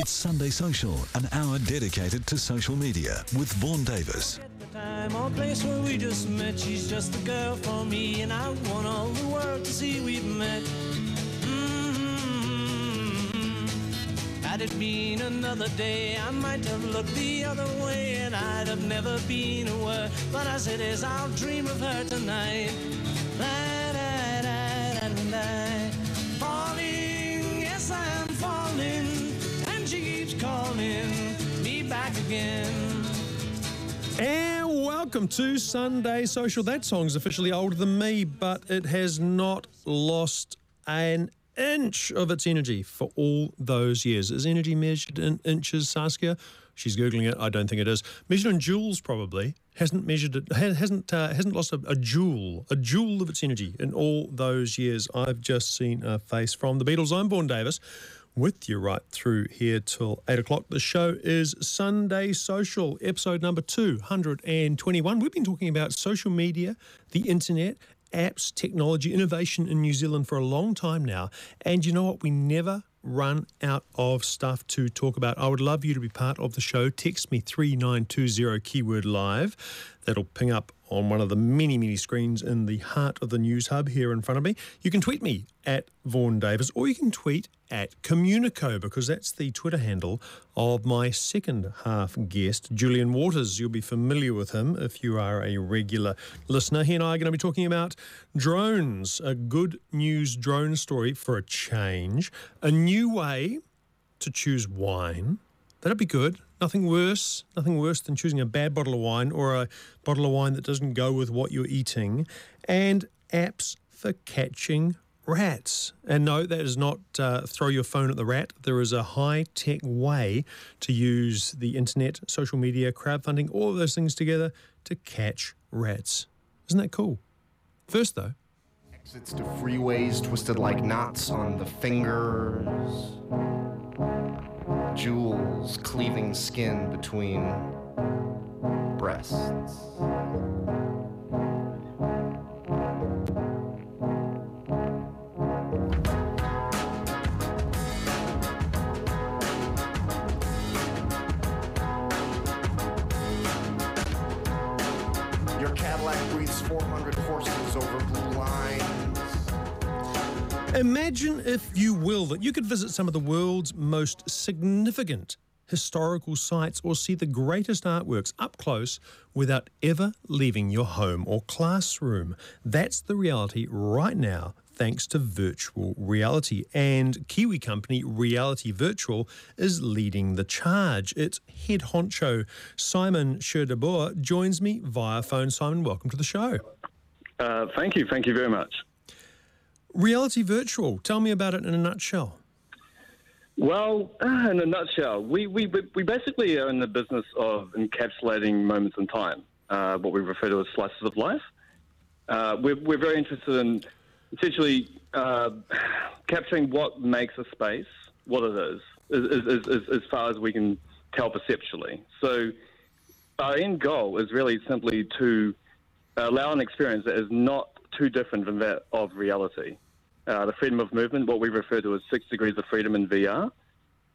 It's Sunday Social, an hour dedicated to social media with Vaughan Davis. Time or place where we just met, she's just a girl for me, and I want all the world to see we've met. Mm-hmm. Had it been another day, I might have looked the other way, and I'd have never been aware. But as it is, I'll dream of her tonight. La, da, da, da, welcome to Sunday Social. That song's officially older than me, but it has not lost an inch of its energy for all those years. Is energy measured in inches, Saskia? She's googling it. I don't think it is. Measured in joules, probably. Hasn't measured it. ha- Hasn't uh, hasn't lost a, a joule, a joule of its energy in all those years. I've just seen a face from the Beatles. I'm Vaughan Davis with you right through here till 8 o'clock. The show is Sunday Social, episode number 221. We've been talking about social media, the internet, apps, technology, innovation in New Zealand for a long time now. And you know what? We never run out of stuff to talk about. I would love you to be part of the show. Text me 3920 keyword live. That'll ping up on one of the many, many screens in the heart of the news hub here in front of me. You can tweet me at Vaughan Davis or you can tweet at Communico because that's the Twitter handle of my second half guest, Julian Waters. You'll be familiar with him if you are a regular listener. He and I are going to be talking about drones, a good news drone story for a change, a new way to choose wine. That'd be good. Nothing worse, nothing worse than choosing a bad bottle of wine or a bottle of wine that doesn't go with what you're eating. And apps for catching rats. And no, that is not uh, throw your phone at the rat. There is a high tech way to use the internet, social media, crowdfunding, all of those things together to catch rats. Isn't that cool? First, though, Exits to freeways twisted like knots on the fingers. Jewels cleaving skin between breasts. Imagine, if you will, that you could visit some of the world's most significant historical sites or see the greatest artworks up close without ever leaving your home or classroom. That's the reality right now. Thanks to virtual reality. And Kiwi company Reality Virtual is leading the charge. Its head honcho, Simon Che de Boer, joins me via phone. Simon, welcome to the show. Uh, thank you, thank you very much. Reality Virtual, tell me about it in a nutshell. Well, uh, in a nutshell, we, we, we basically are in the business of encapsulating moments in time, uh, what we refer to as slices of life. Uh, we're, we're very interested in essentially uh, capturing what makes a space what it is, as, far as we can tell perceptually. So, our end goal is really simply to allow an experience that is not too different from that of reality. Uh, the freedom of movement, what we refer to as six degrees of freedom in VR.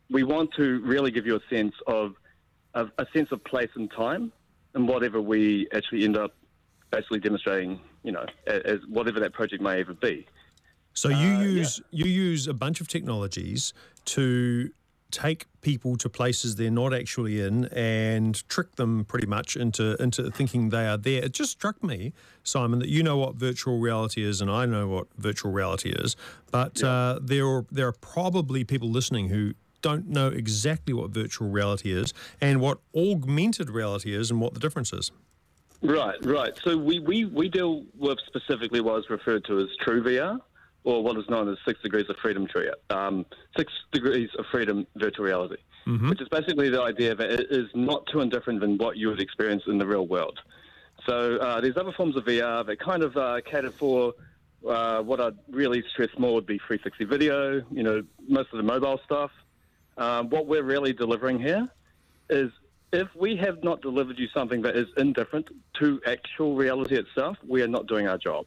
We want to really give you a sense of, of a sense of place and time, and whatever we actually end up basically demonstrating, you know, as, as whatever that project may ever be. So you Uh, use you use a bunch of technologies to take people to places they're not actually in and trick them pretty much into into thinking they are there. It just struck me, Simon, that you know what virtual reality is and I know what virtual reality is, but uh, there are, there are probably people listening who don't know exactly what virtual reality is and what augmented reality is and what the difference is. Right, right. So we, we, we deal with specifically what is referred to as true VR, or what is known as six degrees of freedom tree, um, six degrees of freedom virtual reality, which is basically the idea that it is not too indifferent than what you would experience in the real world. So uh, there's other forms of VR that kind of uh, cater for uh, what I'd really stress more would be 360 video, you know, most of the mobile stuff. Um, what we're really delivering here is if we have not delivered you something that is indifferent to actual reality itself, we are not doing our job.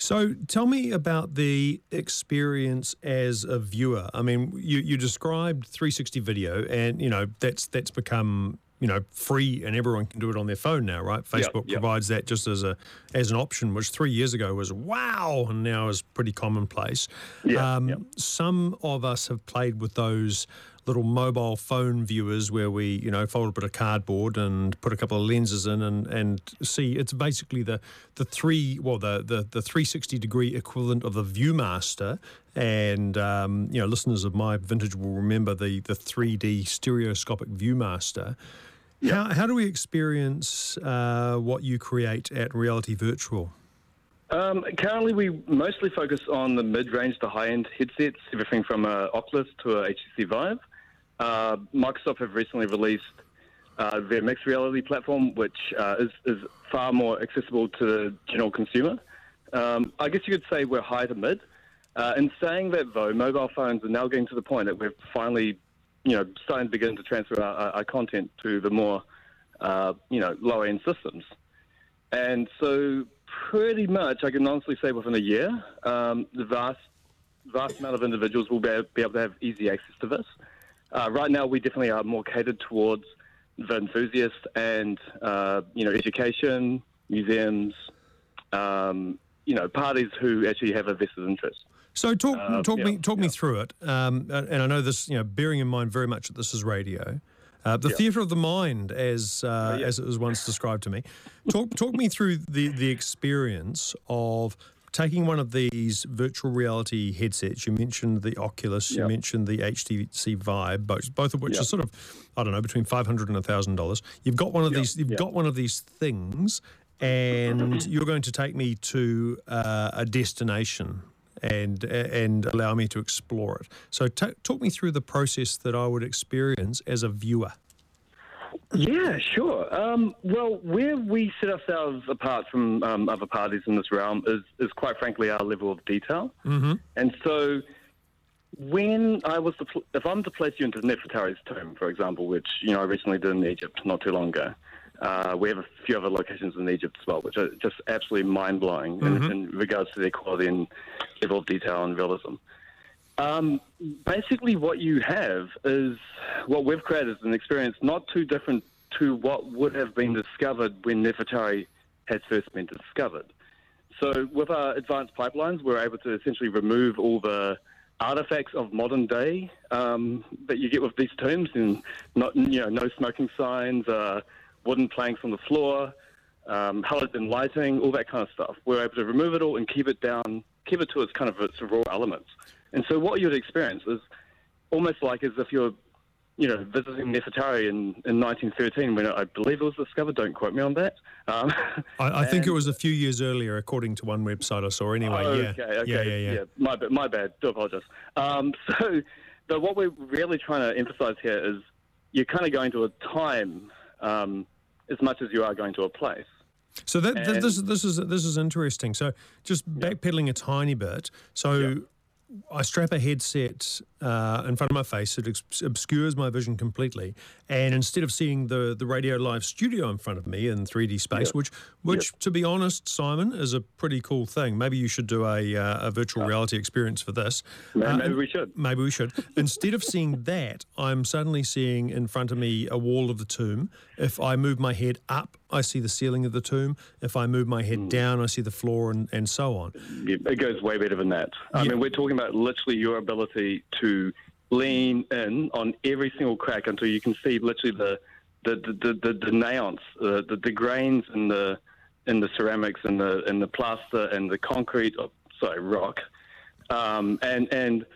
So tell me about the experience as a viewer. I mean, you, you described 360 video, and you know that's that's become you know free, and everyone can do it on their phone now, right? Facebook yeah. provides that just as a as an option, which three years ago was wow, and now is pretty commonplace. Yeah, um, yeah. Some of us have played with those little mobile phone viewers where we, you know, fold a bit of cardboard and put a couple of lenses in and, and see. It's basically the the three, well, the the, the 360 degree equivalent of the ViewMaster. And um, you know, listeners of my vintage will remember the the 3D stereoscopic ViewMaster. How, how do we experience uh, what you create at Reality Virtual? Um, currently, we mostly focus on the mid-range to high-end headsets, everything from a Oculus to a HTC Vive. Uh, Microsoft have recently released uh, their mixed reality platform, which uh, is, is far more accessible to the general consumer. Um, I guess you could say we're high to mid. Uh, in saying that, though, mobile phones are now getting to the point that we're finally, you know, starting to begin to transfer our, our, content to the more, uh, you know, lower-end systems. And so, pretty much, I can honestly say within a year, um, the vast, vast amount of individuals will be, be able to have easy access to this. Uh, right now, we definitely are more catered towards the enthusiast and uh, you know education, museums, um, you know parties who actually have a vested interest. So talk Uh, talk yeah, me talk me through it. Um, and I know this, you know, bearing in mind very much that this is radio. Uh, the theatre of the mind, as uh, yeah. as it was once described to me. Talk talk me through the the experience of taking one of these virtual reality headsets. You mentioned the Oculus. You mentioned the HTC Vive, both both of which Yeah. are sort of I don't know between five hundred and thousand dollars. You've got one of Yeah, these. You've got one of these things, and you're going to take me to uh, a destination and and allow me to explore it. So ta talk me through the process that I would experience as a viewer. Yeah, sure. Um, well, where we set ourselves apart from um, other parties in this realm is, is quite frankly our level of detail. Mm-hmm. And so, when I was pl- if I'm to place you into Nefertari's tomb, for example, which you know I recently did in Egypt not too long ago. Uh, we have a few other locations in Egypt as well, which are just absolutely mind blowing in, in regards to their quality and level of detail and realism. Um, basically, what you have is what we've created is an experience not too different to what would have been discovered when Nefertari had first been discovered. So, with our advanced pipelines, we're able to essentially remove all the artifacts of modern day um, that you get with these tombs, and not you know no smoking signs, uh, wooden planks on the floor, um, halogen lighting, all that kind of stuff. We're able to remove it all and keep it down, keep it to its kind of its raw elements. And so what you'd experience is almost like as if you're, you know, visiting Nefertari in, in 1913 when I believe it was discovered. Don't quote me on that. Um, I, I think it was a few years earlier, according to one website I saw. Anyway, Oh, yeah, okay, okay, yeah, yeah, yeah. My, my bad. Do apologise. Um, so, but what we're really trying to emphasise here is you're kind of going to a time um, as much as you are going to a place. So that, And- this this is this is interesting. So just backpedaling a tiny bit. So I strap a headset uh, in front of my face. It ex- obscures my vision completely, and instead of seeing the the Radio Live studio in front of me in 3D space, which which to be honest, Simon, is a pretty cool thing. Maybe you should do a uh, a virtual reality experience for this. Uh, maybe we should. Maybe we should. Instead of seeing that, I'm suddenly seeing in front of me a wall of the tomb. If I move my head up, I see the ceiling of the tomb. If I move my head down, I see the floor and, and so on. Yeah, It goes way better than that. I mean, we're talking about literally your ability to lean in on every single crack until you can see literally the the the the, the, the nails, uh, the the grains in the in the ceramics and the in the plaster and the concrete. Oh, sorry, rock. Um, and and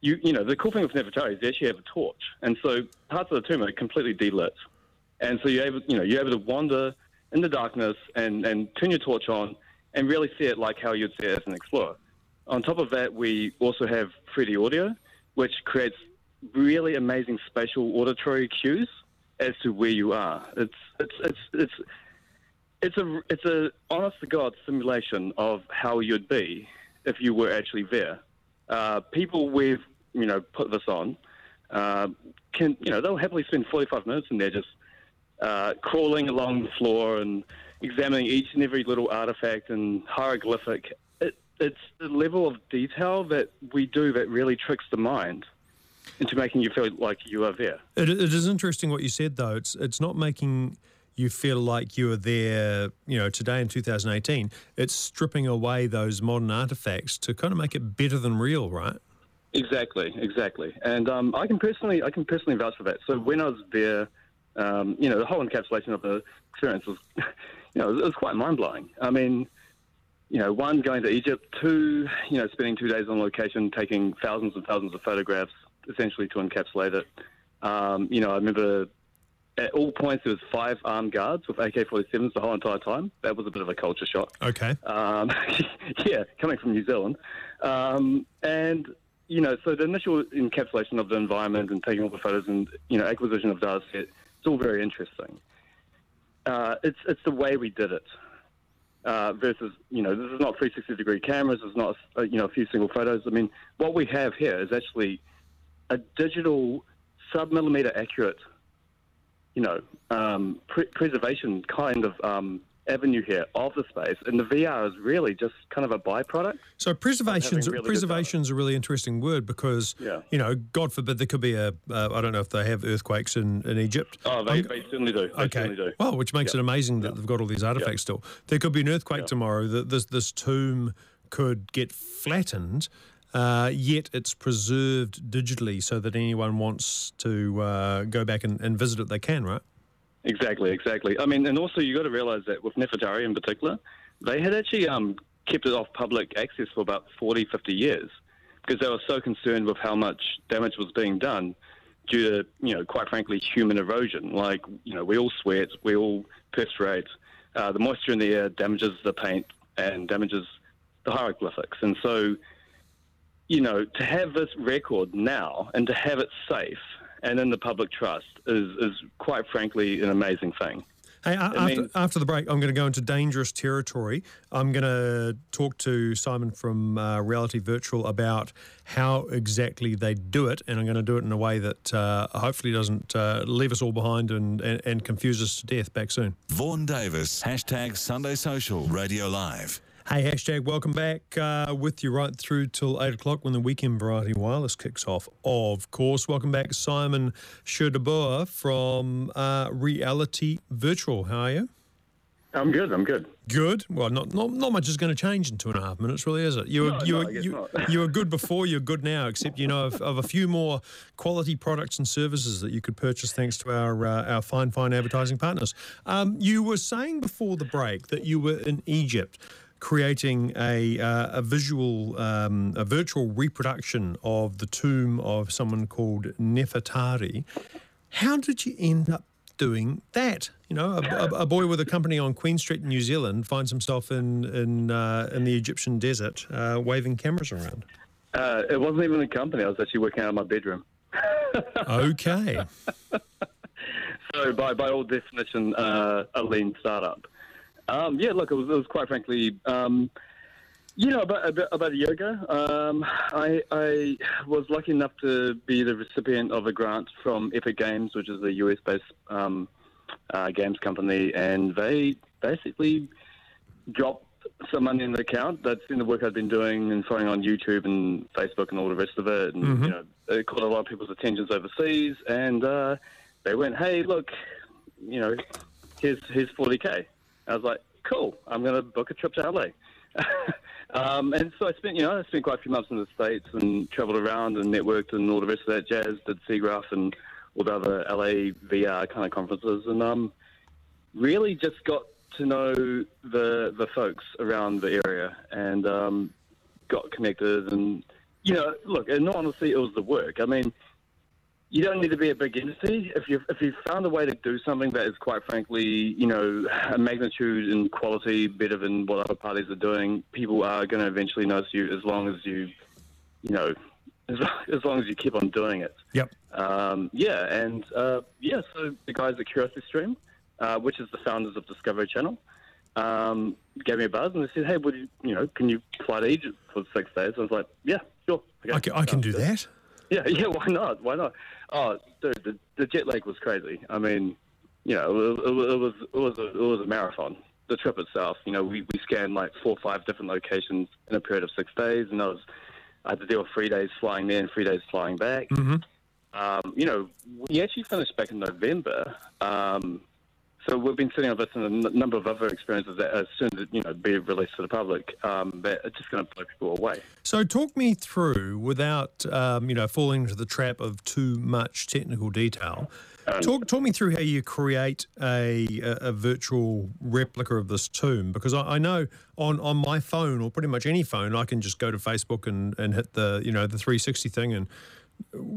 you you know the cool thing with Nefertari is they actually have a torch, and so parts of the tomb are completely delit, and so you're able you know you're able to wander in the darkness and and turn your torch on and really see it like how you'd see it as an explorer. On top of that, we also have 3D audio, which creates really amazing spatial auditory cues as to where you are. It's it's it's it's it's a it's a honest to god simulation of how you'd be if you were actually there. Uh, people we've you know put this on uh, can you know they'll happily spend 45 minutes in there just uh, crawling along the floor and examining each and every little artifact and hieroglyphic. It, it's the level of detail that we do that really tricks the mind into making you feel like you are there. It, it is interesting what you said, though. It's it's not making you feel like you are there, you know, today in 2018. It's stripping away those modern artifacts to kind of make it better than real, right? Exactly, exactly. And um, I can personally, I can personally vouch for that. So when I was there, um, you know, the whole encapsulation of the experience was, you know, it was quite mind blowing. I mean, you know, one going to Egypt, two, you know, spending two days on location, taking thousands and thousands of photographs, essentially to encapsulate it. Um, you know, I remember at all points there was five armed guards with AK-47s the whole entire time. That was a bit of a culture shock. Okay. Um, yeah, coming from New Zealand. Um, and, you know, so the initial encapsulation of the environment and taking all the photos and, you know, acquisition of data set, it's all very interesting. Uh, it's, it's the way we did it. Uh, versus, you know, this is not 360 degree cameras. It's not, uh, you know, a few single photos. I mean, what we have here is actually a digital sub millimeter accurate, you know, um, pre- preservation kind of um, avenue here of the space, and the VR is really just kind of a byproduct. So preservation's really preservation's a really interesting word because Yeah. you know, God forbid there could be a uh, I don't know if they have earthquakes in, in Egypt. Oh, they, they certainly do. They Okay. certainly do. Well, which makes it amazing that they've got all these artifacts still. There could be an earthquake tomorrow. That this this tomb could get flattened, uh, yet it's preserved digitally so that anyone wants to uh, go back and, and visit it, they can, right? Exactly, exactly. I mean, and also you got to realize that with Nefertari in particular, they had actually um, kept it off public access for about 40, 50 years because they were so concerned with how much damage was being done due to, you know, quite frankly, human erosion. Like, you know, we all sweat, we all perspirate. Uh, the moisture in the air damages the paint and damages the hieroglyphics. And so, you know, to have this record now and to have it safe and in the public trust is, is quite frankly an amazing thing. Hey, after, mean- after the break, I'm going to go into dangerous territory. I'm going to talk to Simon from uh, Reality Virtual about how exactly they do it, and I'm going to do it in a way that uh, hopefully doesn't uh, leave us all behind and, and, and confuse us to death. Back soon. Vaughan Davis, hashtag Sunday Social, Radio Live. Hey, hashtag welcome back uh, with you right through till 8 o'clock when the weekend Variety Wireless kicks off. Of course, welcome back, Simon Che de Boer from uh, Reality Virtual. How are you? I'm good. I'm good. Good. Well, not not, not much is going to change in two and a half minutes, really, is it? You were No, you no, were guess you, you were good before. You're good now, except you know of, of a few more quality products and services that you could purchase thanks to our uh, our fine fine advertising partners. Um, you were saying before the break that you were in Egypt. Creating a uh, a visual um, a virtual reproduction of the tomb of someone called Nefertari. How did you end up doing that? You know, a, a, a boy with a company on Queen Street in New Zealand finds himself in in uh, in the Egyptian desert, uh, waving cameras around. Uh, it wasn't even a company. I was actually working out of my bedroom. Okay, So by, by all definition, uh, a lean startup. Um, yeah, look, it was, it was quite frankly, um, you know, about, about, about a year ago, um, I, I was lucky enough to be the recipient of a grant from Epic Games, which is a US-based um, uh, games company, and they basically dropped some money in the account. That's in the work I've been doing and throwing on YouTube and Facebook and all the rest of it. And, you know, it caught a lot of people's attentions overseas. And uh, they went, hey, look, you know, here's, here's 40K. I was like, cool, I'm going to book a trip to LA. um, and so I spent, you know, I spent quite a few months in the States and traveled around and networked and all the rest of that jazz, did SIGGRAPH and all the other LA VR kind of conferences. And, um, really just got to know the the folks around the area and um, got connected. And you know, look, in all honesty, it was the work. I mean, you don't need to be a big entity if you if you found a way to do something that is quite frankly, you know, a magnitude and quality better than what other parties are doing. People are going to eventually notice you as long as you, you know. As long, as long as you keep on doing it. yep. Um, yeah, and uh, yeah, so the guys at Curiosity Stream, uh, which is the founders of Discovery Channel, um, gave me a buzz and they said, "Hey, would you, you know, can you fly to Egypt for six days?" I was like, "Yeah, sure." Okay. I can, I can do Sounds good." that. Yeah, yeah. Why not? Why not? Oh, dude, the, the jet lag was crazy. I mean, you know, it, it, it was it was a, it was a marathon. the trip itself. You know, we, we scanned like four or five different locations in a period of six days, and I was I had to deal with three days flying there and three days flying back. Mm-hmm. Um, you know, we actually finished back in November. Um, so we've been sitting on this and a n- number of other experiences that as soon as you know be released to the public, um, that are just going to blow people away. So, talk me through without um, you know falling into the trap of too much technical detail. Talk, talk me through how you create a, a, a virtual replica of this tomb because I, I know on, on my phone or pretty much any phone I can just go to Facebook and, and hit the you know the 360 thing and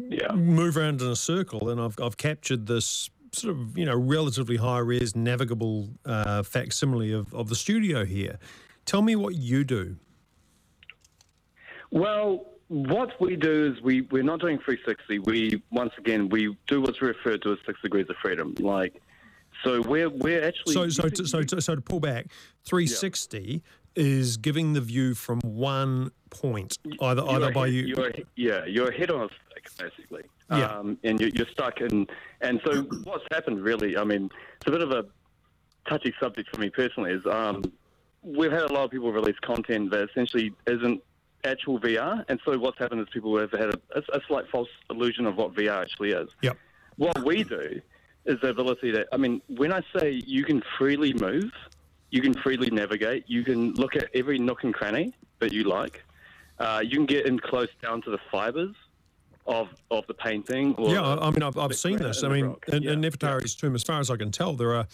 Yeah. move around in a circle and I've, I've captured this sort of you know relatively high res navigable uh, facsimile of, of the studio here. Tell me what you do. Well, what we do is we, we're not doing 360. We, once again, we do what's referred to as six degrees of freedom. Like, so we're, we're actually. So, so, to, so, to, so to pull back, 360 is giving the view from one point, either You're either by ahead- you. You're, yeah, you're head on a stick, basically. Yeah. Um, and you're, you're stuck in. And so what's happened, really, I mean, it's a bit of a touchy subject for me personally, is um, we've had a lot of people release content that essentially isn't actual VR. And so what's happened is people have had a, a, a slight false illusion of what VR actually is. Yep. What we do is the ability to, I mean, when I say you can freely move, you can freely navigate, you can look at every nook and cranny that you like, uh, you can get in close down to the fibers of, of the painting. Or Yeah, I mean, I've, I've seen this. I mean, in, Yeah, in. Nefertari's tomb, as far as I can tell, there are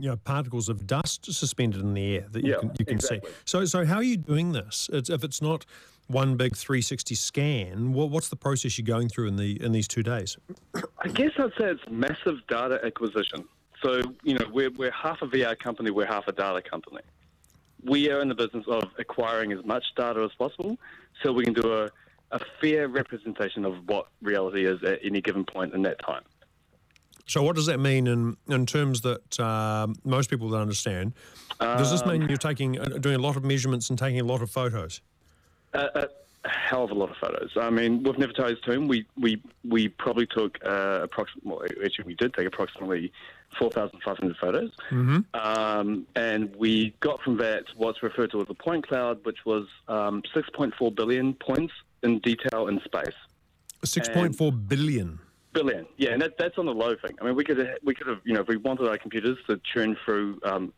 you know particles of dust suspended in the air that you Yeah, can you can exactly. see. So, so how are you doing this? It's, if it's not one big 360 scan, what, what's the process you're going through in the in these two days? I guess I'd say it's massive data acquisition. So, you know, we're, we're half a VR company, we're half a data company. We are in the business of acquiring as much data as possible so we can do a, a fair representation of what reality is at any given point in that time. So, what does that mean in in terms that um, most people don't understand? Does this Um, mean you're taking uh, doing a lot of measurements and taking a lot of photos? A, a hell of a lot of photos. I mean, with Nefertari's tomb, we, we, we probably took uh, approximately, actually, we did take approximately 4,500 photos. Um, and we got from that what's referred to as a point cloud, which was um, 6.4 billion points in detail in space. Six point four billion. Billion, yeah, and that, that's on the low thing. I mean, we could we could have, you know, if we wanted our computers to churn through, um,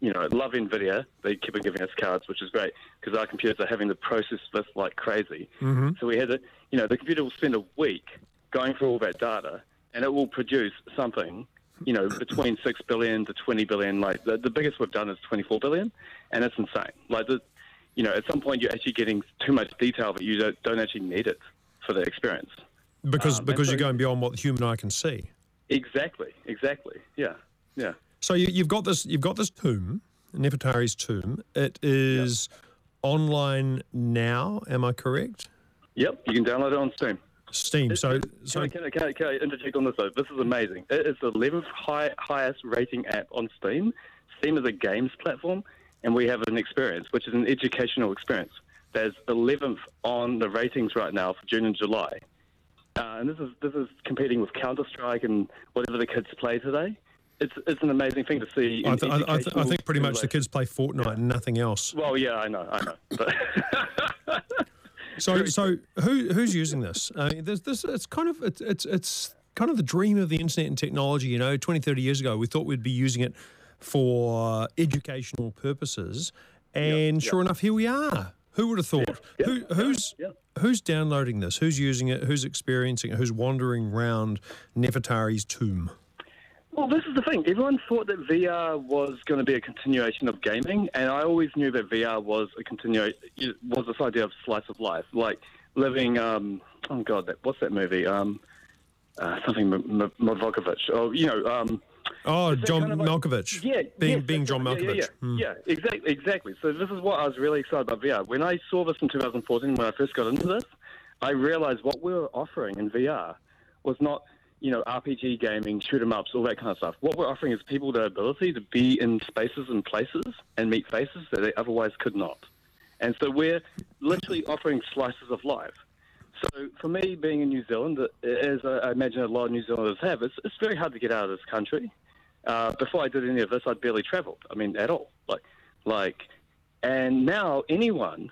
you know, love NVIDIA, they keep on giving us cards, which is great because our computers are having to process this like crazy. So we had to, you know, the computer will spend a week going through all that data, and it will produce something, you know, between six billion to twenty billion. Like the, the biggest we've done is twenty four billion, and it's insane. Like the, you know, at some point you're actually getting too much detail that you don't, don't actually need it for the experience. Because Um, because so- you're going beyond what the human eye can see. Exactly, exactly. Yeah, yeah. So you, you've got this you've got this tomb, Nefertari's tomb. It is online now. Am I correct? Yep, you can download it on Steam. Steam. So so can, I, can, I, can I interject on this though? This is amazing. It is the 11th high, highest rating app on Steam. Steam is a games platform, and we have an experience, which is an educational experience. There's 11th on the ratings right now for June and July, uh, and this is this is competing with Counter Strike and whatever the kids play today. It's it's an amazing thing to see. I, th- I, th- I think pretty much the kids play Fortnite and nothing else. Well, yeah, I know, I know, but. So so who who's using this? Uh, there's this it's kind of it's, it's it's kind of the dream of the internet and technology. You know, 20, 30 years ago, we thought we'd be using it for educational purposes, and sure enough, here we are. Who would have thought? yeah, Who who's who's downloading this? Who's using it? Who's experiencing it? Who's wandering around Nefertari's tomb? Well, this is the thing. Everyone thought that VR was going to be a continuation of gaming, and I always knew that VR was a continua- was this idea of slice of life, like living. Um, oh God, that, what's that movie? Um, uh, something M- M-. Oh, you know. Um, Oh, John kind of like- Malkovich. Yeah, being yes, being John. Malkovich. Yeah, yeah, Hmm. yeah. yeah exactly, exactly. So this is what I was really excited about VR. When I saw this in 2014, when I first got into this, I realized what we were offering in VR was not, you know, RPG gaming, shoot 'em ups, all that kind of stuff. What we're offering is people the ability to be in spaces and places and meet faces that they otherwise could not. And so we're literally offering slices of life. So for me, being in New Zealand, as I imagine a lot of New Zealanders have, it's, it's very hard to get out of this country. Uh, before I did any of this, I'd barely travelled. I mean, at all. Like, like, and now anyone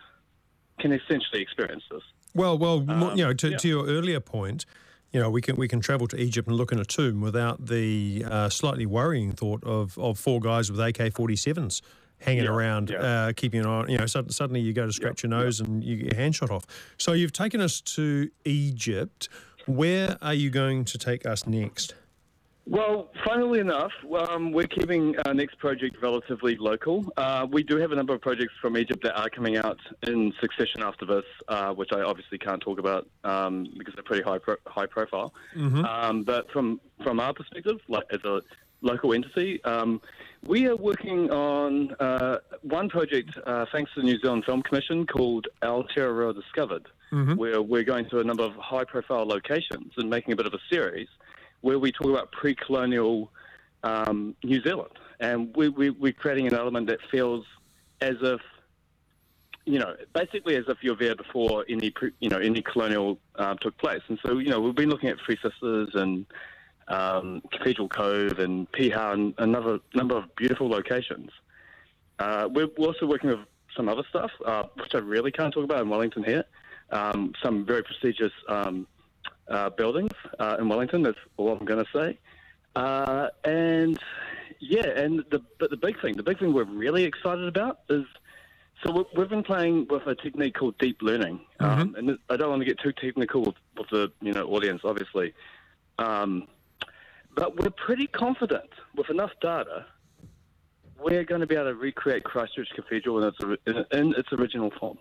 can essentially experience this. Well, well, mo- you know, to, yeah. to your earlier point, you know, we can we can travel to Egypt and look in a tomb without the uh, slightly worrying thought of, of four guys with AK-47s hanging Yeah, around, yeah. uh, keeping an eye. on- You know, sud- suddenly you go to scratch your nose and you get your hand shot off. So you've taken us to Egypt. Where are you going to take us next? Well, funnily enough, um, we're keeping our next project relatively local. Uh, we do have a number of projects from Egypt that are coming out in succession after this, uh, which I obviously can't talk about um, because they're pretty high pro- high profile. Um, but from from our perspective, like as a local entity, um, we are working on uh, one project uh, thanks to the New Zealand Film Commission called Aotearoa Discovered, where we're going to a number of high profile locations and making a bit of a series where we talk about pre-colonial um, New Zealand, and we, we, we're creating an element that feels as if, you know, basically as if you're there before any, pre, you know, any colonial uh, took place. And so, you know, we've been looking at Three Sisters and um, Cathedral Cove and Piha and another number of beautiful locations. Uh, we're we're also working with some other stuff, uh, which I really can't talk about in Wellington here. Um, some very prestigious um, uh, buildings uh, in Wellington. That's all I'm going to say. Uh, and yeah, and the but the big thing, the big thing we're really excited about is so we- we've been playing with a technique called deep learning, um, and I don't want to get too technical with, with the you know audience, obviously, um, but we're pretty confident with enough data. We're going to be able to recreate Christchurch Cathedral in its, in, in its original form.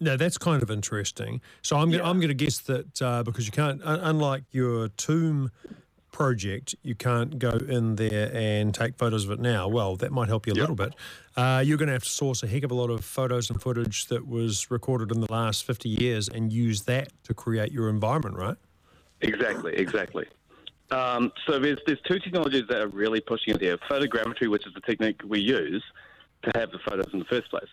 Now that's kind of interesting. So I'm gonna, Yeah. I'm going to guess that uh, because you can't, un- unlike your tomb project, you can't go in there and take photos of it now. Well, that might help you a little bit. Uh, you're going to have to source a heck of a lot of photos and footage that was recorded in the last 50 years and use that to create your environment, right? Exactly, exactly. Um, so there's there's two technologies that are really pushing it here. Photogrammetry, which is the technique we use to have the photos in the first place,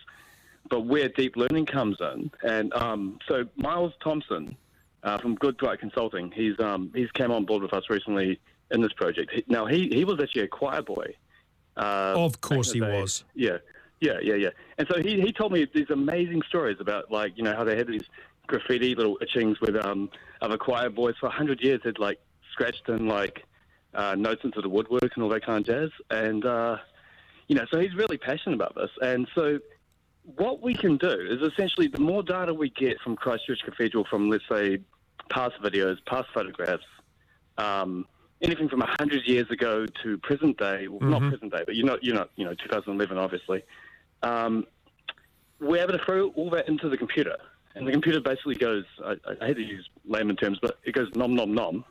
but where deep learning comes in, and um, so Miles Thompson uh, from Good Bright Consulting, he's um, he's came on board with us recently in this project. He, now he he was actually a choir boy. Uh, Of course he day. was. Yeah, yeah, yeah, yeah. And so he, he told me these amazing stories about like you know how they had these graffiti little etchings with um other choir boys for hundred years had like scratched in like uh, notes into the woodwork and all that kind of jazz. And uh, you know, so he's really passionate about this. And so what we can do is essentially the more data we get from Christchurch Cathedral from let's say past videos, past photographs, um, anything from 100 years ago to present day, well, not present day, but you're not, you're not, you know, 2011, obviously. Um, we're able to throw all that into the computer, and the computer basically goes. I, I hate to use layman terms, but it goes nom nom nom.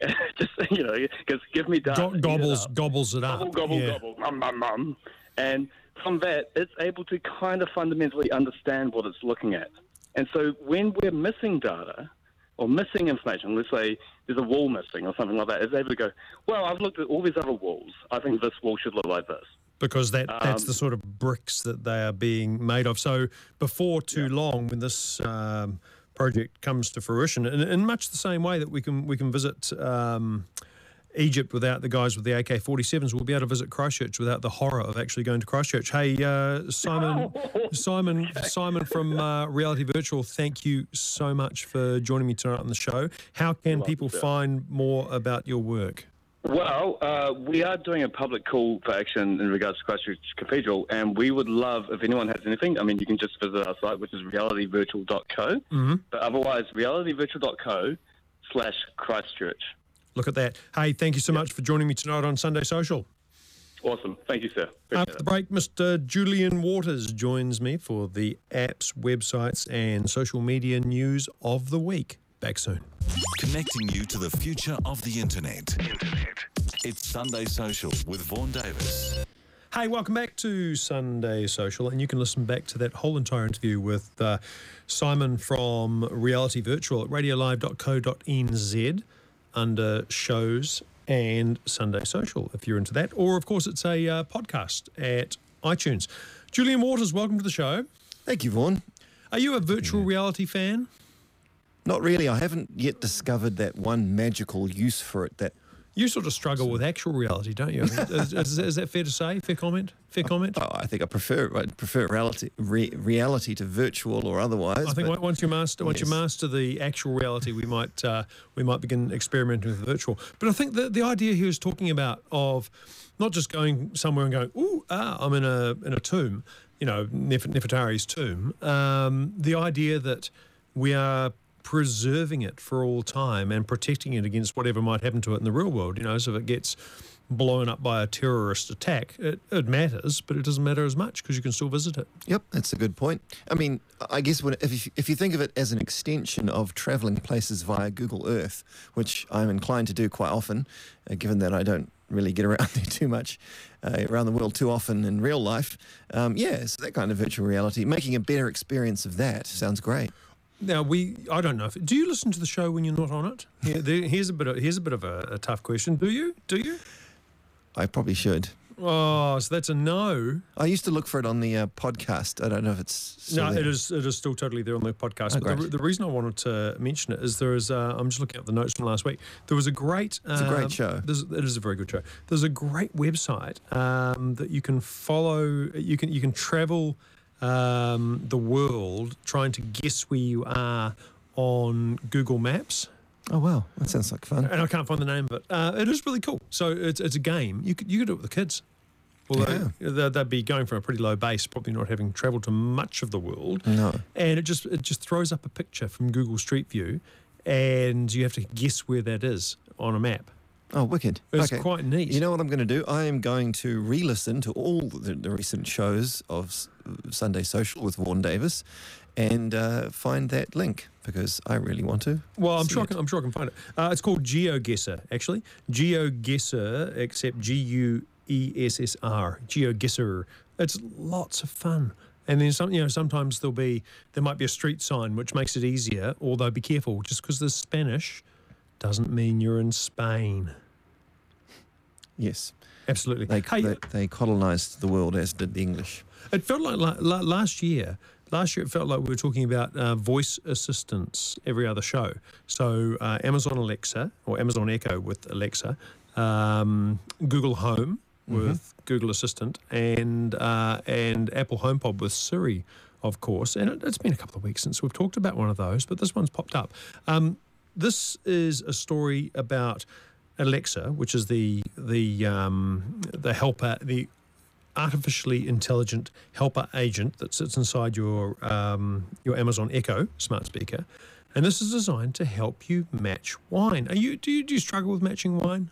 Just you know, it goes give me data. Go- eat it gobbles, gobbles it up. gobble, gobble, yeah. gobble, mum, mum, mum. And from that, it's able to kind of fundamentally understand what it's looking at. And so when we're missing data or missing information, let's say there's a wall missing or something like that, it's able to go, well, I've looked at all these other walls. I think this wall should look like this. because that that's Um, the sort of bricks that they are being made of. So before too long, when this um, project comes to fruition, in, in much the same way that we can we can visit. Um, Egypt without the guys with the AK 47s, we'll be able to visit Christchurch without the horror of actually going to Christchurch. Hey, uh, Simon, Simon, Simon from uh, Reality Virtual, thank you so much for joining me tonight on the show. How can people find more about your work? Well, uh, we are doing a public call for action in regards to Christchurch Cathedral, and we would love if anyone has anything. I mean, you can just visit our site, which is realityvirtual.co. Mm-hmm. But otherwise, realityvirtual.co slash Christchurch. Look at that. Hey, thank you so much for joining me tonight on Sunday Social. Awesome. Thank you, sir. Appreciate After the break, Mr. Julian Waters joins me for the apps, websites, and social media news of the week. Back soon. Connecting you to the future of the internet. It's Sunday Social with Vaughan Davis. Hey, welcome back to Sunday Social, and you can listen back to that whole entire interview with uh, Simon from Reality Virtual at radiolive.co.nz under shows and Sunday Social, if you're into that. Or, of course, it's a uh, podcast at iTunes. Julian Waters, welcome to the show. Thank you, Vaughan. Are you a virtual reality fan? Not really. I haven't yet discovered that one magical use for it that You sort of struggle with actual reality, don't you? is, is, is that fair to say? Fair comment? Fair comment? Oh, I think I prefer I prefer reality re, reality to virtual or otherwise. I think once you master once you master the actual reality, we might uh, we might begin experimenting with virtual. But I think the the idea he was talking about of not just going somewhere and going, ooh, ah, I'm in a in a tomb, you know, Nef- Nefertari's tomb. Um, the idea that we are preserving it for all time and protecting it against whatever might happen to it in the real world. You know, so if it gets blown up by a terrorist attack, it, it matters, but it doesn't matter as much because you can still visit it. Yep, that's a good point. I mean, I guess when, if, you, if you think of it as an extension of traveling places via Google Earth, which I'm inclined to do quite often, uh, given that I don't really get around there too much, uh, around the world too often in real life, um, yeah, so that kind of virtual reality, making a better experience of that sounds great. Now we, I don't know if do you listen to the show when you're not on it? Here, there, here's a bit of here's a bit of a, a tough question. Do you? Do you? I probably should. Oh, so that's a no. I used to look for it on the uh, podcast. I don't know if it's still no, there. it is. It is still totally there on the podcast. Oh, but the, the reason I wanted to mention it is there is. Uh, I'm just looking at the notes from last week. There was a great. It's a great um, show. It is a very good show. There's a great website um, that you can follow. You can you can travel um, the world trying to guess where you are on Google Maps. Oh wow, that sounds like fun. and I can't find the name of it. Uh, it is really cool. So it's, it's a game. You could you could do it with the kids. Although they'd, they'd be going from a pretty low base, probably not having travelled to much of the world. No. And it just it just throws up a picture from Google Street View, and you have to guess where that is on a map. Oh, wicked. It's okay. quite neat. You know what I'm going to do? I am going to re listen to all the, the recent shows of Sunday Social with Vaughan Davis and uh, find that link because I really want to. Well, I'm sure, I can, I'm sure I can find it. Uh, it's called GeoGuessr, actually. GeoGuessr, except G U E S S R. GeoGuessr. It's lots of fun. And then some, you know, sometimes there'll be there might be a street sign which makes it easier. Although be careful, just because there's Spanish doesn't mean you're in Spain. Yes. Absolutely. They, hey, they, they colonized the world as did the English. It felt like la- la- last year. Last year, it felt like we were talking about uh, voice assistants every other show. So, uh, Amazon Alexa or Amazon Echo with Alexa, um, Google Home with Google Assistant, and uh, and Apple HomePod with Siri, of course. And it, it's been a couple of weeks since we've talked about one of those, but this one's popped up. Um, this is a story about Alexa, which is the the um, the helper, the artificially intelligent helper agent that sits inside your um, your Amazon Echo smart speaker, and this is designed to help you match wine. Are you do you do you struggle with matching wine?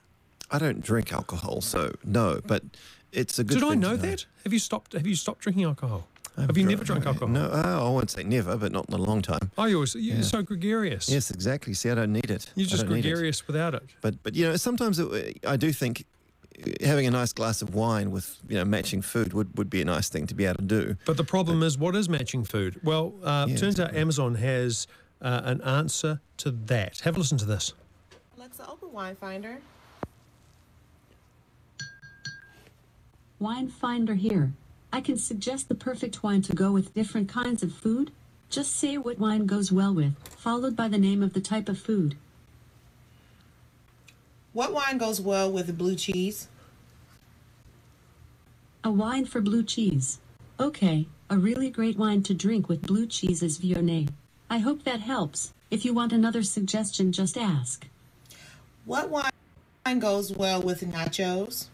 I don't drink alcohol, so no, but it's a good Did I to know that? Have you stopped? Have you stopped drinking alcohol? I've have you dr- never drunk alcohol? No, uh, I won't say never, but not in a long time. Oh, you're, so- you're Yeah. so gregarious. Yes, exactly. See, I don't need it. You're just don't it. gregarious without it. But but you know, sometimes it, I do think having a nice glass of wine with you know matching food would, would be a nice thing to be able to do. But the problem is, what is matching food? Well, uh, Yeah, turns out. Amazon has uh, an answer to that. Have a listen to this. Alexa, open Wine Finder. Wine Finder here. I can suggest the perfect wine to go with different kinds of food. Just say what wine goes well with, followed by the name of the type of food. What wine goes well with blue cheese? A wine for blue cheese. Okay, a really great wine to drink with blue cheese is Viognier. I hope that helps. If you want another suggestion, just ask. What wine goes well with nachos?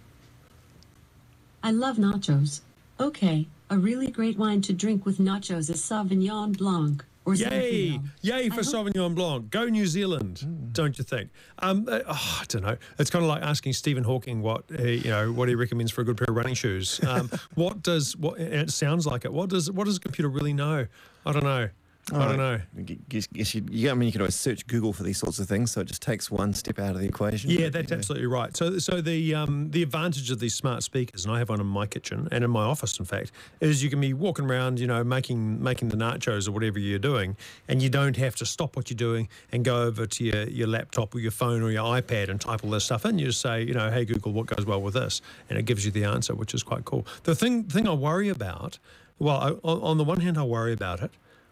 I love nachos. Okay, a really great wine to drink with nachos is Sauvignon Blanc or Yay! Zinfandel. Yay for I hope- Sauvignon Blanc. Go New Zealand, don't you think? Um, uh, oh, I don't know. It's kind of like asking Stephen Hawking what uh, you know what he recommends for a good pair of running shoes. Um, what does what? It sounds like it. What does what does a computer really know? I don't know. I don't know. Guess, guess you, you, I mean, you can always search Google for these sorts of things, so it just takes one step out of the equation. Yeah, that's know, absolutely right. So, so the um, the advantage of these smart speakers, and I have one in my kitchen and in my office, in fact, is you can be walking around, you know, making making the nachos or whatever you're doing, and you don't have to stop what you're doing and go over to your, your laptop or your phone or your iPad and type all this stuff in. You just say, you know, hey Google, what goes well with this, and it gives you the answer, which is quite cool. The thing thing I worry about, well, I, on the one hand, I worry about it.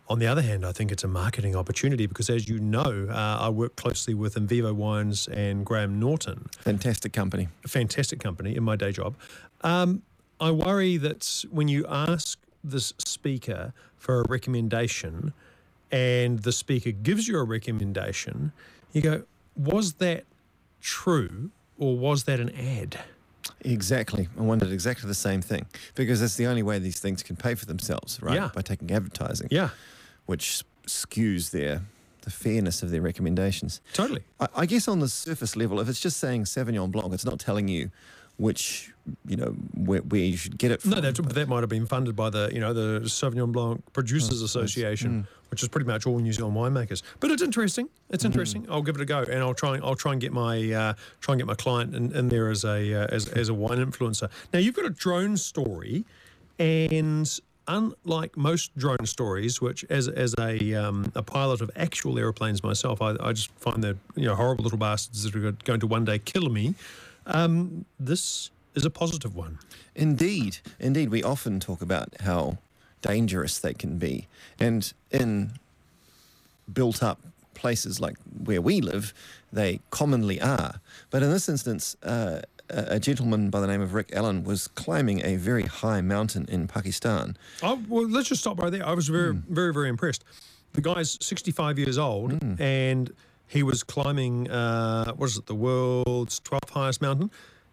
On the other hand, I think it's a marketing opportunity because, as you know, uh, I work closely with Invivo Wines and Graham Norton, Fantastic company. a fantastic company in my day job. Um, I worry that when you ask this speaker for a recommendation and the speaker gives you a recommendation, you go, was that true or was that an ad? Exactly. I wondered exactly the same thing because that's the only way these things can pay for themselves, right? Yeah. By taking advertising, Yeah, which skews their the fairness of their recommendations. totally. I, I guess on the surface level, if it's just saying Sauvignon Blanc, it's not telling you which you know where, where you should get it from. No, that, that might have been funded by the you know the Sauvignon Blanc Producers Association, which is pretty much all New Zealand winemakers. But it's interesting. It's interesting. I'll give it a go, and I'll try. I'll try and get my uh, try and get my client in, in there as a uh, as, as a wine influencer. Now you've got a drone story, and unlike most drone stories, which as as a um, a pilot of actual aeroplanes myself, I, I just find they're you know horrible little bastards that are going to one day kill me. Um, this is a positive one. Indeed, indeed, we often talk about how dangerous they can be, and in built-up places like where we live, they commonly are. But in this instance, uh, a gentleman by the name of Rick Allen was climbing a very high mountain in Pakistan. Oh, well, let's just stop right there. I was very, very, very impressed. The guy's 65 years old and he was climbing, uh, what is it, the world's 12th highest mountain?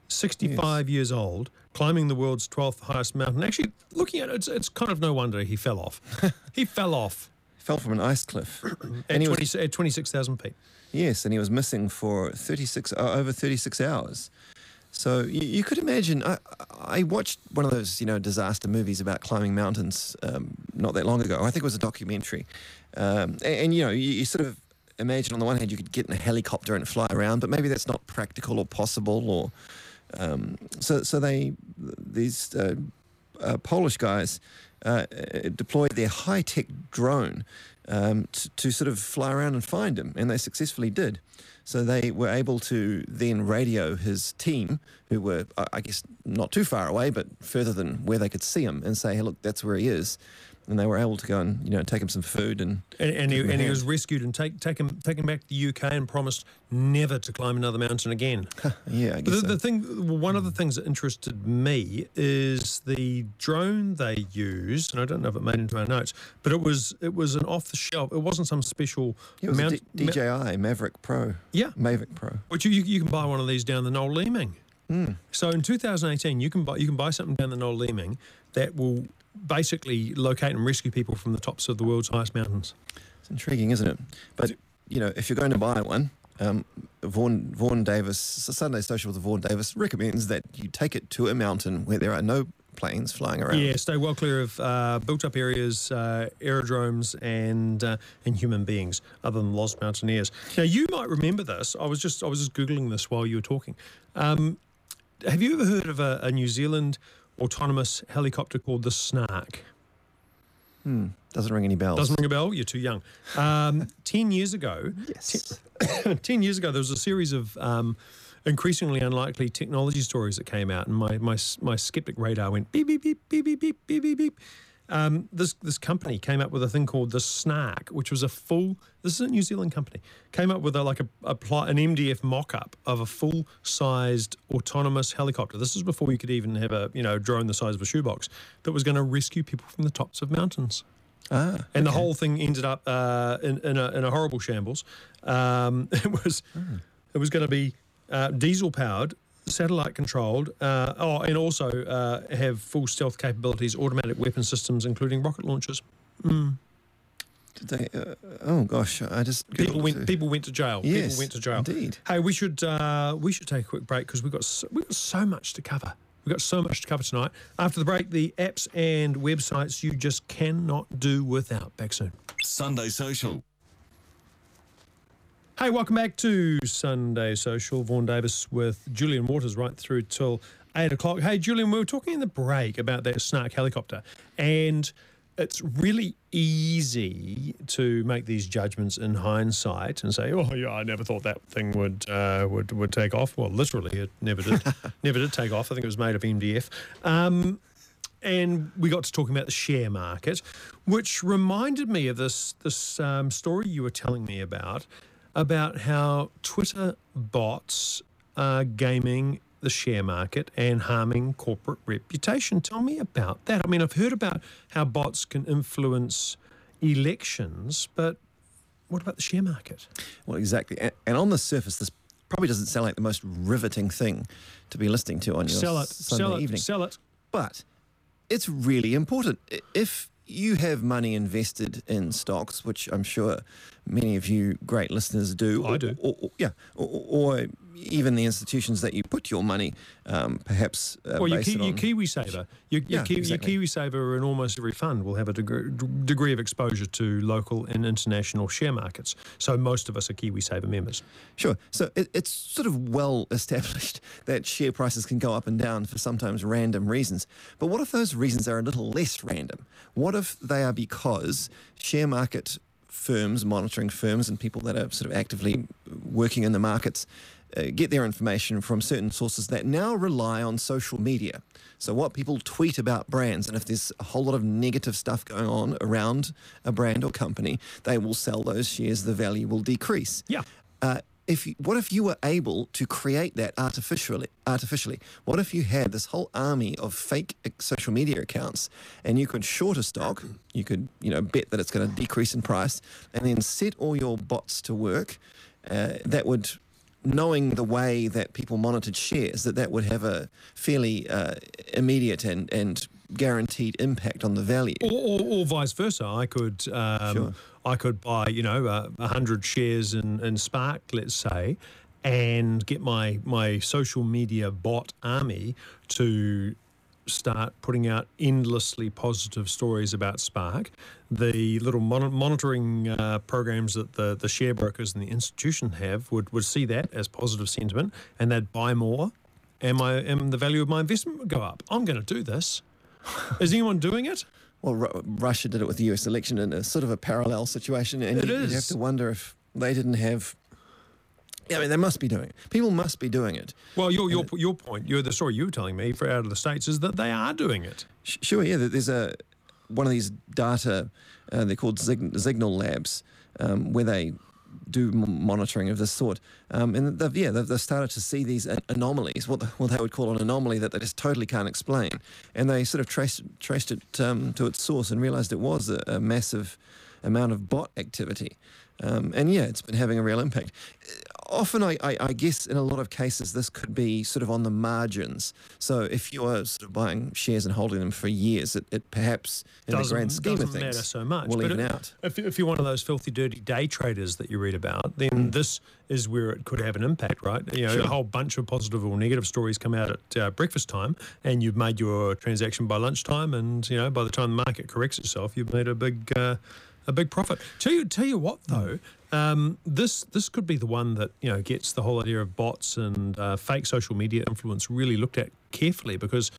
65 years old, climbing the world's 12th highest mountain. Actually, looking at it, it's, it's kind of no wonder he fell off. he fell off Fell from an ice cliff, at, and he 20, at 26,000 feet. Yes, and he was missing for 36 uh, over 36 hours. So you, you could imagine. I, I watched one of those, you know, disaster movies about climbing mountains um, not that long ago. I think it was a documentary, um, and, and, you know, you, you sort of imagine on the one hand you could get in a helicopter and fly around, but maybe that's not practical or possible. Or um, so, so they these uh, uh, Polish guys uh, uh, deployed their high tech drone um, to, to sort of fly around and find him, and they successfully did. So they were able to then radio his team, who were, I guess, not too far away, but further than where they could see him, and say, "Hey, look, that's where he is." And they were able to go and you know take him some food and And, and, he, him and he was rescued and take, taken, taken back to the UK and promised never to climb another mountain again. yeah, I guess the, so. the thing, one of the hmm. things that interested me is the drone they used, and I don't know if it made into our notes, but it was it was an off the shelf. It wasn't some special Yeah, it was mount, D- DJI Maverick Pro. Yeah. Mavic Pro. which you, you can buy one of these down the Noel Leeming. Hmm. So in 2018, you can buy you can buy something down the Noel Leeming that will basically locate and rescue people from the tops of the world's highest mountains. It's intriguing, isn't it? But you know, if you're going to buy one, um, Vaughan Vaughan Davis, Sunday Social with Vaughan Davis recommends that you take it to a mountain where there are no planes flying around. Yeah, stay well clear of uh, built-up areas, uh, aerodromes, and uh, and human beings, other than lost mountaineers. Now, you might remember this. I was just I was just googling this while you were talking. Um, have you ever heard of a, a New Zealand autonomous helicopter called the Snark? Hmm. Doesn't ring any bells. Doesn't ring a bell. You're too young. Um, ten years ago, Yes. 10 years ago, there was a series of um, increasingly unlikely technology stories that came out, and my, my, my skeptic radar went beep, beep, beep, beep, beep, beep, beep, beep, beep. Um, this, this company came up with a thing called the Snark, which was a full, this is a New Zealand company, came up with a, like a, a an MDF mock up of a full sized autonomous helicopter. This is before you could even have a you know drone the size of a shoebox that was going to rescue people from the tops of mountains Ah, and the whole thing ended up uh, in, in, a, in a horrible shambles. Um, it was it was going to be uh, diesel powered, satellite controlled, uh, oh, and also uh, have full stealth capabilities, automatic weapon systems, including rocket launchers. did they, uh, oh gosh, I just People went it. people went to jail. people Yes, went to jail. indeed. Hey, we should uh, we should take a quick break because we've got so, we've got so much to cover. We've got so much to cover tonight. After the break, the apps and websites you just cannot do without. Back soon. Sunday Social. Hey, welcome back to Sunday Social. Vaughan Davis with Julian Waters right through till eight o'clock. Hey, Julian, we were talking in the break about that Snark helicopter, and it's really easy to make these judgments in hindsight and say, "Oh, yeah, I never thought that thing would uh, would would take off." Well, literally, it never did. never did take off. I think it was made of MDF. Um, and we got to talking about the share market, which reminded me of this this um, story you were telling me about about how Twitter bots are gaming the share market and harming corporate reputation. Tell me about that. I mean, I've heard about how bots can influence elections, but what about the share market? Well, exactly. And, and on the surface, this probably doesn't sound like the most riveting thing to be listening to on your Sell it, Sunday sell it, evening. sell it. But it's really important. If you have money invested in stocks, which I'm sure many of you great listeners do, I or, do. or, or- yeah, or, or even the institutions that you put your money, um, perhaps uh, Well, your, Ki- your KiwiSaver, your, your, Yeah, Ki- exactly. your KiwiSaver in almost every fund will have a degree, degree of exposure to local and international share markets. So most of us are KiwiSaver members. Sure. So it, it's sort of well established that share prices can go up and down for sometimes random reasons. But what if those reasons are a little less random? What if they are because share market firms, monitoring firms, and people that are sort of actively working in the markets uh, get their information from certain sources that now rely on social media? So, what people tweet about brands, and if there's a whole lot of negative stuff going on around a brand or company, they will sell those shares, the value will decrease Yeah. uh, if you, what if you were able to create that artificially? Artificially, what if you had this whole army of fake uh, social media accounts, and you could short a stock, you could you know bet that it's going to decrease in price, and then set all your bots to work. Uh, that would, knowing the way that people monitored shares, that that would have a fairly uh, immediate and and guaranteed impact on the value. Or, or, or vice versa. I could um, Sure. I could buy you know uh, a hundred shares in, in Spark, let's say, and get my my social media bot army to start putting out endlessly positive stories about Spark. The little mon- monitoring uh, programs that the, the share brokers and the institution have would, would see that as positive sentiment and they'd buy more and my and the value of my investment would go up. I'm going to do this. Is anyone doing it? Well, Ru- Russia did it with the US election in a sort of a parallel situation, and It you, would have to wonder if they didn't have. Yeah, I mean, they must be doing it. People must be doing it. Well, your your your point, your the story you were telling me for out of the states is that they are doing it. Sure, yeah. There's a one of these data. Uh, they're called Zig- Zignal Labs, um, where they do m- monitoring of this sort. Um, and they've, yeah, they've, they've started to see these an- anomalies, what, the, what they would call an anomaly that they just totally can't explain. And they sort of traced traced it um, to its source and realised it was a, a massive amount of bot activity. Um, and yeah, it's been having a real impact. Often, I, I, I guess in a lot of cases, this could be sort of on the margins. So if you're sort of buying shares and holding them for years, it, it perhaps in the grand scheme doesn't of things matter so much. will But even it- out. If, if you're one of those filthy, dirty day traders that you read about, then this is where it could have an impact, right? You know, Sure. a whole bunch of positive or negative stories come out at uh, breakfast time, and you've made your transaction by lunchtime, and you know by the time the market corrects itself, you've made a big. Uh, a big profit. Tell you, tell you what though, um, this this could be the one that you know gets the whole idea of bots and uh, fake social media influence really looked at carefully because,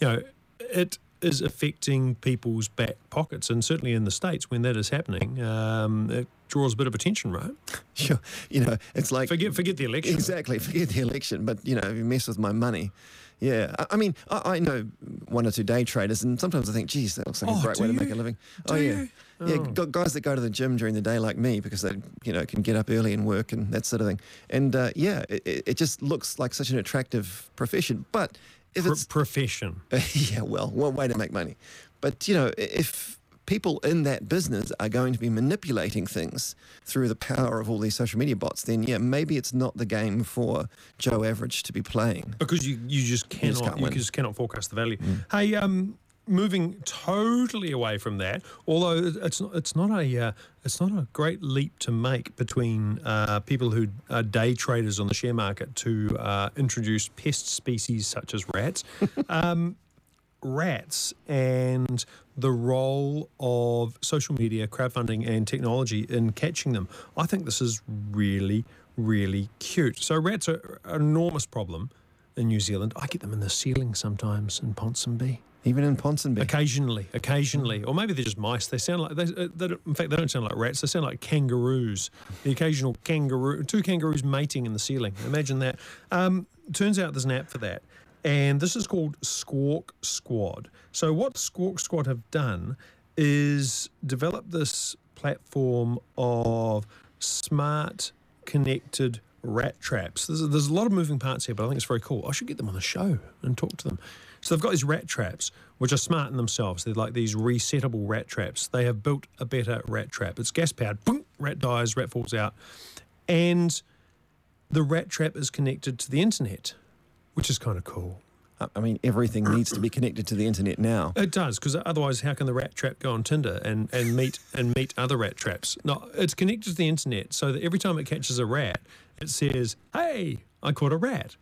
you know, it is affecting people's back pockets, and certainly in the states when that is happening, um, it draws a bit of attention, right? Sure, you know, it's like Forget forget the election. Exactly. Forget the election, but you know, if you mess with my money. Yeah, I, I mean, I, I know one or two day traders, and sometimes I think, geez, that looks like Oh, a great way do to make a living. Do oh yeah, you? Yeah, Oh. gu- guys that go to the gym during the day like me because they, you know, can get up early and work and that sort of thing. And uh, yeah, it, it just looks like such an attractive profession. But if Pro- it's profession. yeah, well, one way to make money. But, you know, if people in that business are going to be manipulating things through the power of all these social media bots, then yeah, maybe it's not the game for Joe Average to be playing. because you, you just cannot just you, win. Mm. just cannot forecast the value. Hey, um, moving totally away from that, although it's not it's not a uh, it's not a great leap to make between uh, people who are day traders on the share market to uh, introduce pest species such as rats. um, rats and the role of social media, crowdfunding, and technology in catching them. I think this is really, really cute. So, rats are an enormous problem in New Zealand. I get them in the ceiling sometimes in Ponsonby. Even in Ponsonby. Occasionally, occasionally, or maybe they're just mice. They sound like they, uh, they in fact they don't sound like rats. They sound like kangaroos. The occasional kangaroo, two kangaroos mating in the ceiling. Imagine that. Um, turns out there's an app for that, and this is called Squawk Squad. So what Squawk Squad have done is develop this platform of smart connected rat traps. There's, there's a lot of moving parts here, but I think it's very cool. I should get them on the show and talk to them. So they've got these rat traps, which are smart in themselves. They're like these resettable rat traps. They have built a better rat trap. It's gas powered. Boom, rat dies, rat falls out, and the rat trap is connected to the internet, which is kind of cool. I- mean, everything needs to be connected to the internet now. It does, because otherwise, how can the rat trap go on Tinder and, and meet and meet other rat traps? No, it's connected to the internet, so that every time it catches a rat, it says, "Hey, I caught a rat."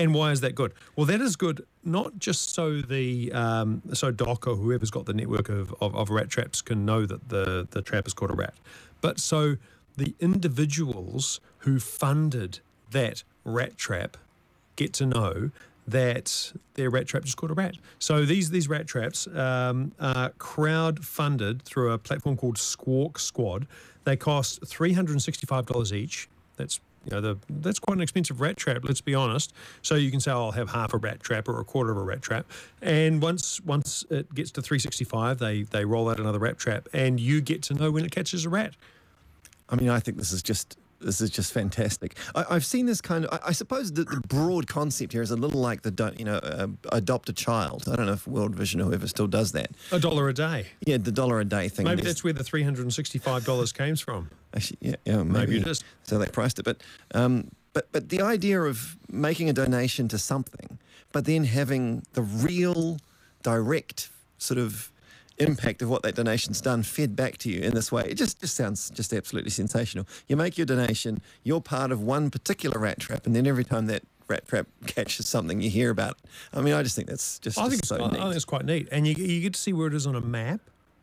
And why is that good? Well, that is good not just so the um, so DOC or whoever's got the network of, of, of rat traps can know that the the trap has caught a rat, but so the individuals who funded that rat trap get to know that their rat trap just caught a rat. So these these rat traps um, are crowd funded through a platform called Squawk Squad. They cost three hundred and sixty five dollars each. That's you know the that's quite an expensive rat trap. Let's be honest. So you can say oh, I'll have half a rat trap or a quarter of a rat trap, and once once it gets to three sixty five, they they roll out another rat trap, and you get to know when it catches a rat. I mean, I think this is just this is just fantastic. I, I've seen this kind of. I, I suppose the, the broad concept here is a little like the don't you know uh, adopt a child. I don't know if World Vision or whoever still does that. A dollar a day. Yeah, the dollar a day thing. Maybe that's where the three hundred and sixty five dollars came from. Actually, yeah, yeah, maybe, it is. So they priced it, but um, but but the idea of making a donation to something, but then having the real, direct sort of impact of what that donation's done fed back to you in this way, it just just sounds just absolutely sensational. You make your donation, you're part of one particular rat trap, and then every time that rat trap catches something, you hear about it. I mean, I just think that's just, I think, just so I neat. think it's quite neat, and you you get to see where it is on a map.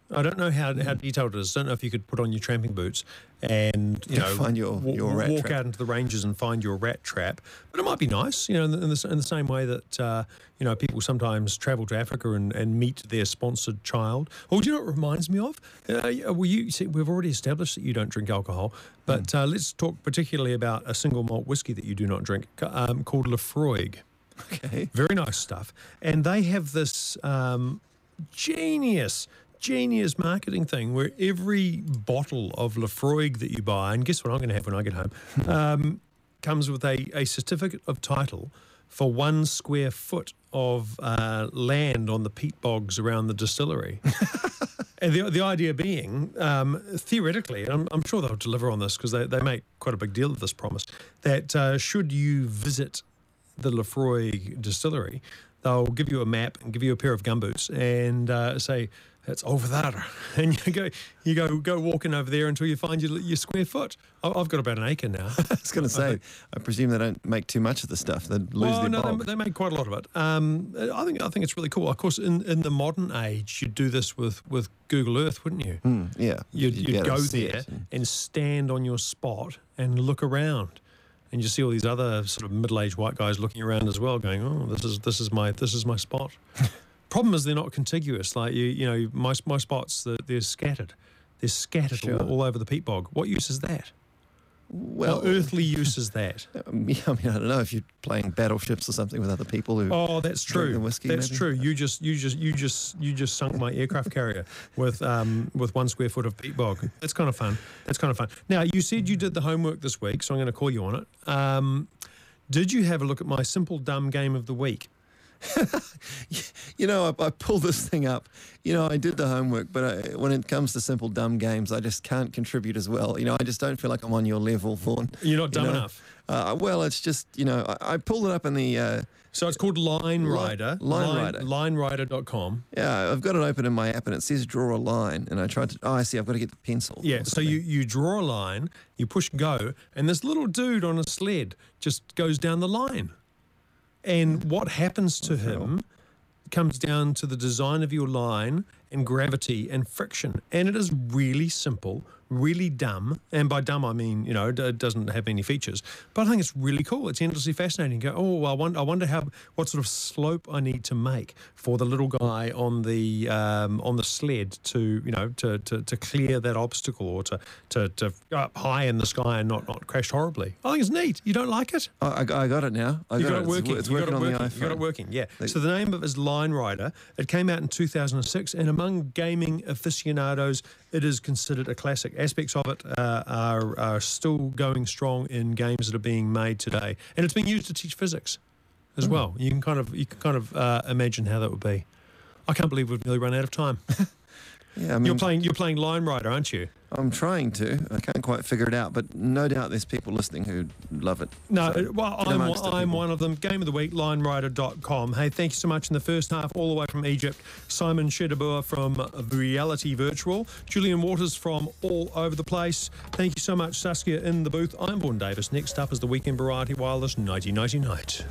I don't know how, how detailed it is. I don't know if you could put on your tramping boots and you know Find your- your walk trap. out into the ranges and find your rat trap. But it might be nice, you know, in the, in the, in the same way that uh, you know people sometimes travel to Africa and, and meet their sponsored child. Or do you know what it reminds me of? Uh, well, you see, we've already established that you don't drink alcohol, but Hmm. uh, let's talk particularly about a single malt whiskey that you do not drink, um, called Laphroaig. okay. Very nice stuff. And they have this um, genius, genius marketing thing where every bottle of Laphroaig that you buy, and guess what I'm going to have when I get home, um, comes with a, a certificate of title for one square foot of uh, land on the peat bogs around the distillery. And the, the idea being, um, theoretically, and I'm, I'm sure they'll deliver on this because they, they make quite a big deal of this promise, that uh, should you visit the Laphroaig distillery, they'll give you a map and give you a pair of gumboots and uh, say, it's over there. And you go, you go, go walking over there until you find your, your square foot. I've got about an acre now. I was going to say, I presume they don't make too much of the stuff. They'd lose oh their no, they, they make quite a lot of it. Um, I think I think it's really cool. Of course, in, in the modern age, you'd do this with, with Google Earth, wouldn't you? Mm, yeah. You'd, You'd you'd go there and- and stand on your spot and look around, and you see all these other sort of middle-aged white guys looking around as well, going, "Oh, this is this is my this is my spot." Problem is, they're not contiguous. Like you, you know, my my spots they're, they're scattered. They're scattered Sure. all, all over the peat bog. What use is that? Well, what earthly use is that? I mean, I don't know if you're playing battleships or something with other people who. Oh, that's true. whiskey, that's maybe? true. You just, you just, you just, you just sunk my aircraft carrier with um with one square foot of peat bog. That's kind of fun. That's kind of fun. Now you said you did the homework this week, so I'm going to call you on it. Um, did you have a look at my simple dumb game of the week? You know, I, I pulled this thing up. You know, I did the homework, but I, when it comes to simple dumb games, I just can't contribute as well. You know, I just don't feel like I'm on your level, Vaughan. You're not You dumb know? enough. Uh, well, it's just you know, I, I pulled it up in the. Uh, So it's called Line Li- Rider. Line Rider. LineRider.com. yeah, I've got it open in my app, and it says draw a line, and I tried to. Oh, I see. I've got to get the pencil. Yeah, so you, you draw a line, you push go, and this little dude on a sled just goes down the line. And what happens to him mm-hmm. comes down to the design of your line and gravity and friction. And it is really simple, really dumb. And by dumb, I mean, you know, it doesn't have any features. But I think it's really cool. It's endlessly fascinating. Go, oh, I wonder, I wonder how what sort of slope I need to make for the little guy on the um, on the sled to, you know, to, to, to clear that obstacle or to, to, to go up high in the sky and not, not crash horribly. I think it's neat. You don't like it? I, I got it now. I You got, got it It's working. wo- It's, You got working it on working. the iPhone. You got it working. Yeah. So the name of it is Line Rider. It came out in 2006, and among gaming aficionados, it is considered a classic. Aspects of it uh, are are still going strong in games that are being made today, and it's being used to teach physics as Hmm. well. You can kind of you can kind of uh, imagine how that would be. I can't believe we've nearly run out of time. Yeah, I mean, you're playing you're playing Line Rider, aren't you? I'm trying to. I can't quite figure it out, but no doubt there's people listening who love it. No, So, uh, well, I'm, I'm one of them. Game of the week, linerider.com. Hey, thank you so much in the first half, all the way from Egypt. Simon Shedabur from Reality Virtual. Julian Waters from all over the place. Thank you so much, Saskia in the booth. I'm Vaughan Davis. Next up is the Weekend Variety Wireless 1990 Night.